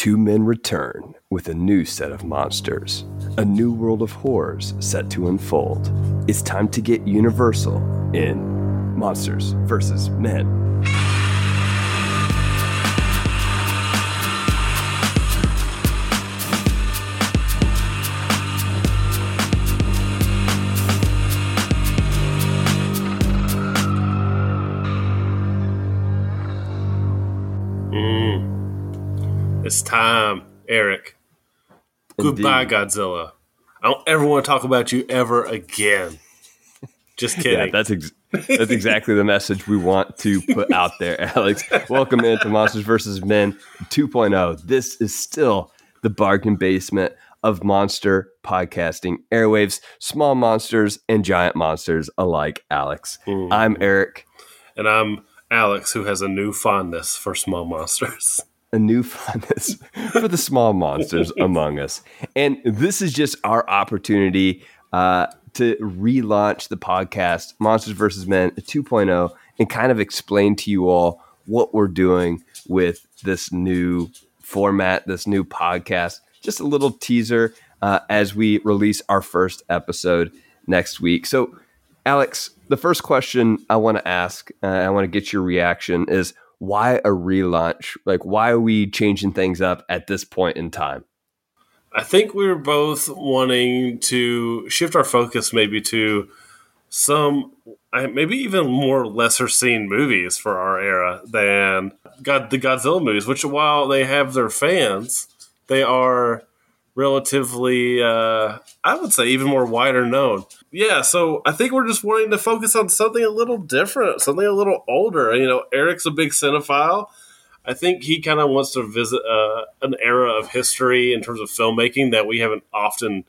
Two men return with a new set of monsters, a new world of horrors set to unfold. It's time to get universal in Monsters vs. Men. Time, Eric. Goodbye, Godzilla. I don't ever want to talk about you ever again. Just kidding. Yeah, that's ex- that's exactly the message we want to put out there, Alex. Welcome into Monsters vs. Men 2.0. This is still the bargain basement of monster podcasting airwaves, small monsters and giant monsters alike, Alex. Mm. I'm Eric. And I'm Alex, who has a new fondness for small monsters a new fondness for the small monsters among us. And this is just our opportunity uh, to relaunch the podcast, Monsters vs. Men 2.0, and kind of explain to you all what we're doing with this new format, this new podcast. Just a little teaser uh, as we release our first episode next week. So, Alex, the first question I want to ask, uh, I want to get your reaction is why a relaunch? Like, why are we changing things up at this point in time? I think we are both wanting to shift our focus maybe to some, maybe even more lesser seen movies for our era than God, the Godzilla movies, which while they have their fans, they are relatively, uh, I would say, even more wider known. Yeah, so I think we're just wanting to focus on something a little different, something a little older. You know, Eric's a big cinephile. I think he kind of wants to visit uh, an era of history in terms of filmmaking that we haven't often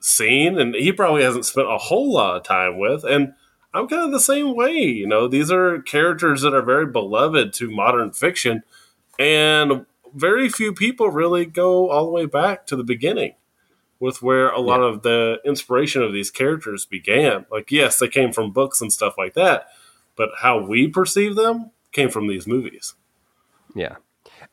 seen, and he probably hasn't spent a whole lot of time with. And I'm kind of the same way. You know, these are characters that are very beloved to modern fiction, and very few people really go all the way back to the beginning with where a lot yeah. of the inspiration of these characters began. Like, yes, they came from books and stuff like that, but how we perceive them came from these movies. Yeah.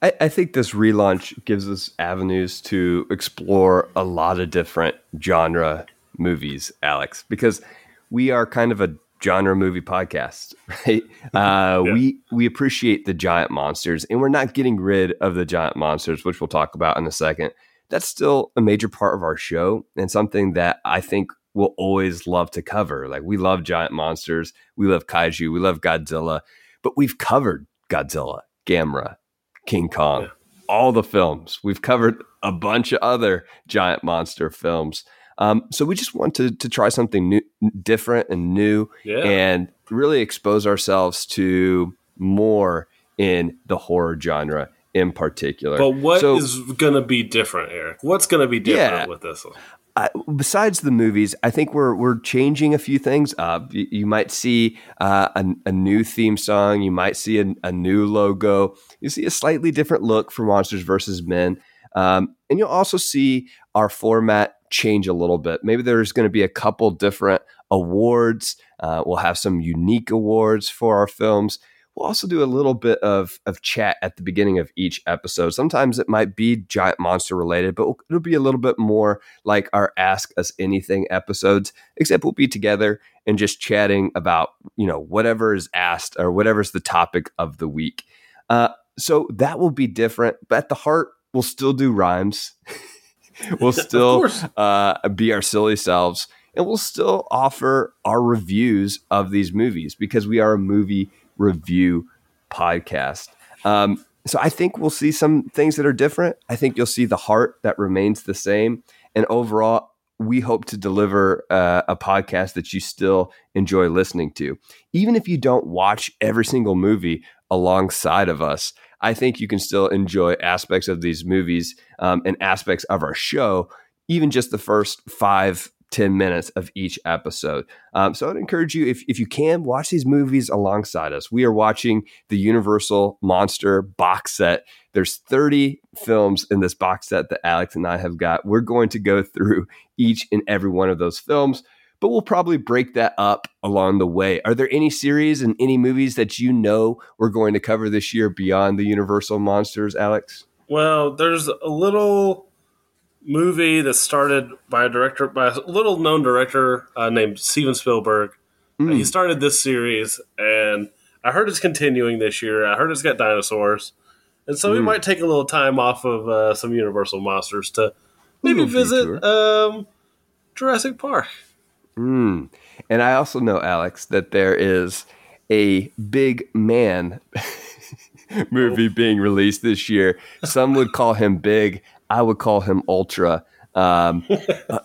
I, I think this relaunch gives us avenues to explore a lot of different genre movies, Alex, because we are kind of a genre movie podcast, right? Uh, yeah. We we appreciate the giant monsters, and we're not getting rid of the giant monsters, which we'll talk about in a second. That's still a major part of our show, and something that I think we'll always love to cover. Like we love giant monsters, we love kaiju, we love Godzilla, but we've covered Godzilla, Gamera, King Kong, yeah. all the films. We've covered a bunch of other giant monster films. Um, so we just want to to try something new, different and new, yeah. and really expose ourselves to more in the horror genre in particular. But what so, is going to be different, Eric? What's going to be different yeah, with this one? Uh, besides the movies, I think we're we're changing a few things up. You, you might see uh, a, a, new theme song. You might see a, a, new logo. You see a slightly different look for Monsters versus Men, um, and you'll also see our format change a little bit. Maybe there's going to be a couple different awards. Uh, we'll have some unique awards for our films. We'll also do a little bit of, of chat at the beginning of each episode. Sometimes it might be giant monster related, but it'll be a little bit more like our Ask Us Anything episodes, except we'll be together and just chatting about, you know, whatever is asked or whatever's the topic of the week. Uh, so that will be different, but at the heart, we'll still do rhymes. we'll still uh, be our silly selves and we'll still offer our reviews of these movies because we are a movie review podcast. Um, so I think we'll see some things that are different. I think you'll see the heart that remains the same. And overall, we hope to deliver uh, a podcast that you still enjoy listening to. Even if you don't watch every single movie alongside of us, I think you can still enjoy aspects of these movies um, and aspects of our show, even just the first five 10 minutes of each episode. Um, so I'd encourage you, if, if you can, watch these movies alongside us. We are watching the Universal Monster box set. There's 30 films in this box set that Alex and I have got. We're going to go through each and every one of those films, but we'll probably break that up along the way. Are there any series and any movies that you know we're going to cover this year beyond the Universal Monsters, Alex? Well, there's a little movie that started by a director, by a little known director uh, named Steven Spielberg. Mm. He started this series, and I heard it's continuing this year. I heard it's got dinosaurs, and so mm. we hmm. might take a little time off of uh, some Universal monsters to maybe visit um, Jurassic Park. Mm. And I also know, Alex, that there is a big man movie oh. being released this year. Some would call him big. I would call him ultra. Um,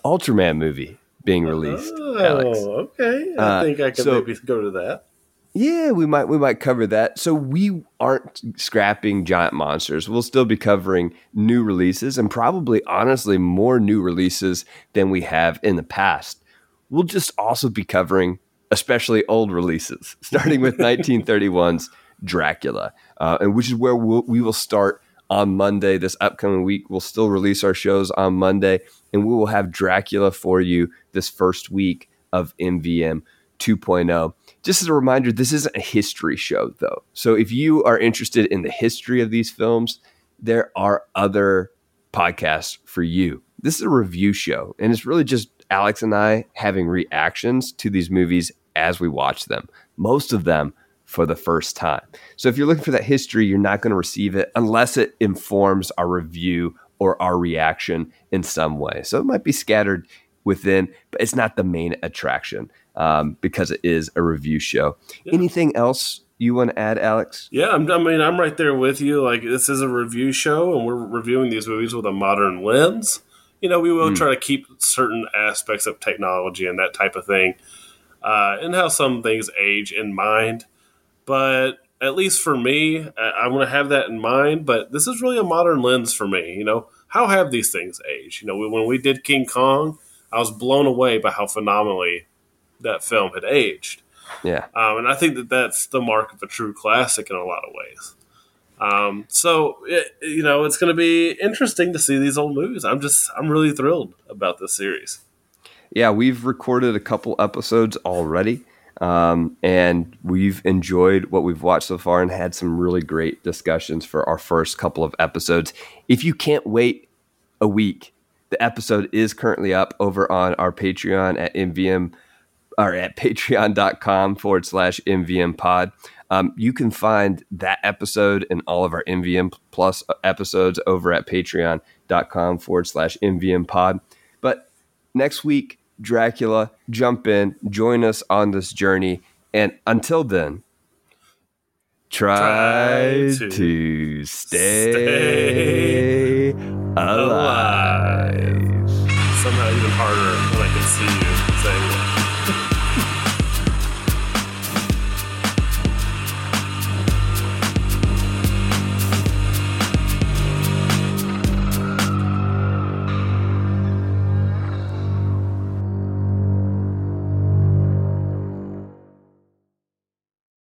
Ultraman movie being released. Oh, Alex. okay. I uh, think I could so, maybe go to that. Yeah, we might we might cover that. So we aren't scrapping giant monsters. We'll still be covering new releases and probably honestly more new releases than we have in the past. We'll just also be covering especially old releases, starting with 1931's Dracula, uh, and which is where we'll, we will start on Monday this upcoming week. We'll still release our shows on Monday, and we will have Dracula for you this first week of MVM 2.0. Just as a reminder, this isn't a history show, though. So if you are interested in the history of these films, there are other podcasts for you. This is a review show, and it's really just Alex and I having reactions to these movies as we watch them. Most of them for the first time. So if you're looking for that history, you're not going to receive it unless it informs our review or our reaction in some way. So it might be scattered within, but it's not the main attraction um, because it is a review show. Yeah. Anything else you want to add, Alex? Yeah, I'm, I mean, I'm right there with you. Like, this is a review show, and we're reviewing these movies with a modern lens. You know, we will mm. try to keep certain aspects of technology and that type of thing, uh, and how some things age in mind. But at least for me, I'm going to have that in mind. But this is really a modern lens for me. You know, how have these things aged? You know, when we did King Kong, I was blown away by how phenomenally that film had aged. Yeah. Um, and I think that that's the mark of a true classic in a lot of ways. Um, so it, you know, it's going to be interesting to see these old movies. I'm just, I'm really thrilled about this series. Yeah, we've recorded a couple episodes already. Um, and we've enjoyed what we've watched so far and had some really great discussions for our first couple of episodes. If you can't wait a week, the episode is currently up over on our Patreon at MVM or at patreon.com forward slash MVM pod. Um, you can find that episode and all of our MVM plus episodes over at patreon.com forward slash MVM pod. But next week, Dracula, jump in, join us on this journey. And until then, try, try to, to, stay, stay alive. alive. Somehow even harder when I can see you.